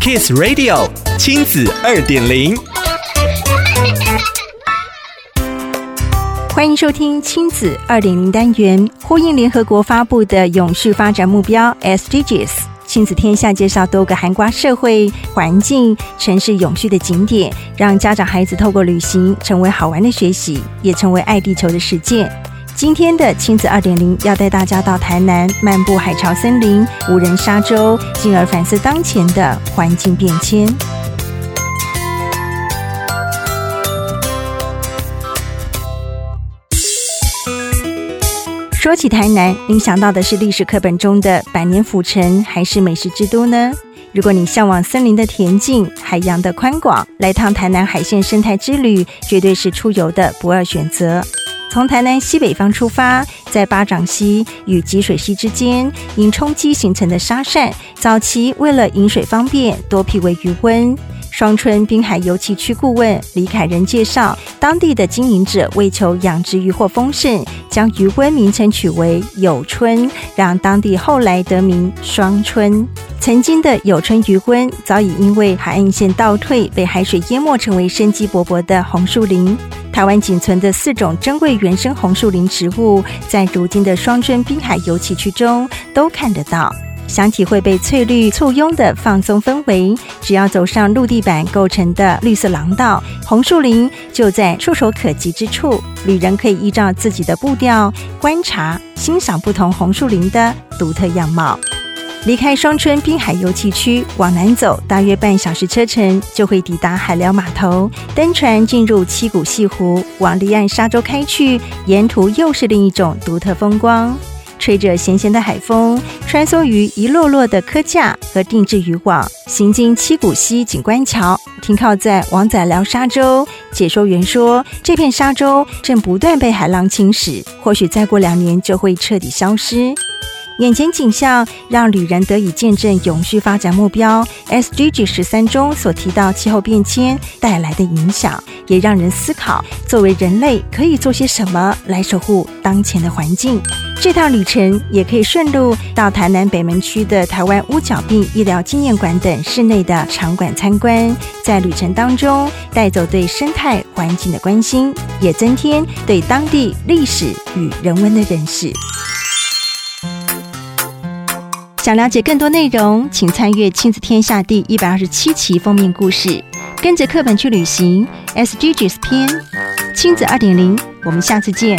Kiss Radio 亲子二点零，欢迎收听亲子二点零单元，呼应联合国发布的永续发展目标 SDGs。亲子天下介绍多个韩国社会、环境、城市永续的景点，让家长孩子透过旅行成为好玩的学习，也成为爱地球的实践。今天的亲子二点零要带大家到台南漫步海潮森林、无人沙洲，进而反思当前的环境变迁。说起台南，您想到的是历史课本中的百年府城，还是美食之都呢？如果你向往森林的恬静、海洋的宽广，来趟台南海线生态之旅，绝对是出游的不二选择。从台南西北方出发，在八掌溪与吉水溪之间，因冲积形成的沙扇，早期为了饮水方便，多辟为渔塭。双春滨海油气区顾问李凯仁介绍，当地的经营者为求养殖渔获丰盛，将渔塭名称取为有春，让当地后来得名双春。曾经的有春渔塭，早已因为海岸线倒退，被海水淹没，成为生机勃勃的红树林。台湾仅存的四种珍贵原生红树林植物，在如今的双春滨海游憩区中都看得到。想体会被翠绿簇拥的放松氛围，只要走上陆地板构成的绿色廊道，红树林就在触手可及之处。旅人可以依照自己的步调观察、欣赏不同红树林的独特样貌。离开双春滨海游憩区，往南走大约半小时车程，就会抵达海寮码头。登船进入七股潟湖，往离岸沙洲开去，沿途又是另一种独特风光。吹着咸咸的海风，穿梭于一落落的蚵架和定制渔网，行经七股溪景观桥，停靠在王仔寮沙洲。解说员说，这片沙洲正不断被海浪侵蚀，或许再过两年就会彻底消失。眼前景象让旅人得以见证永续发展目标 SDG 十三中所提到气候变迁带来的影响，也让人思考作为人类可以做些什么来守护当前的环境。这趟旅程也可以顺路到台南北门区的台湾乌角病医疗纪念馆等室内的场馆参观，在旅程当中带走对生态环境的关心，也增添对当地历史与人文的认识。想了解更多内容，请参阅《亲子天下》第一百二十七期封面故事。跟着课本去旅行，SDGs 篇，亲子二点零，我们下次见。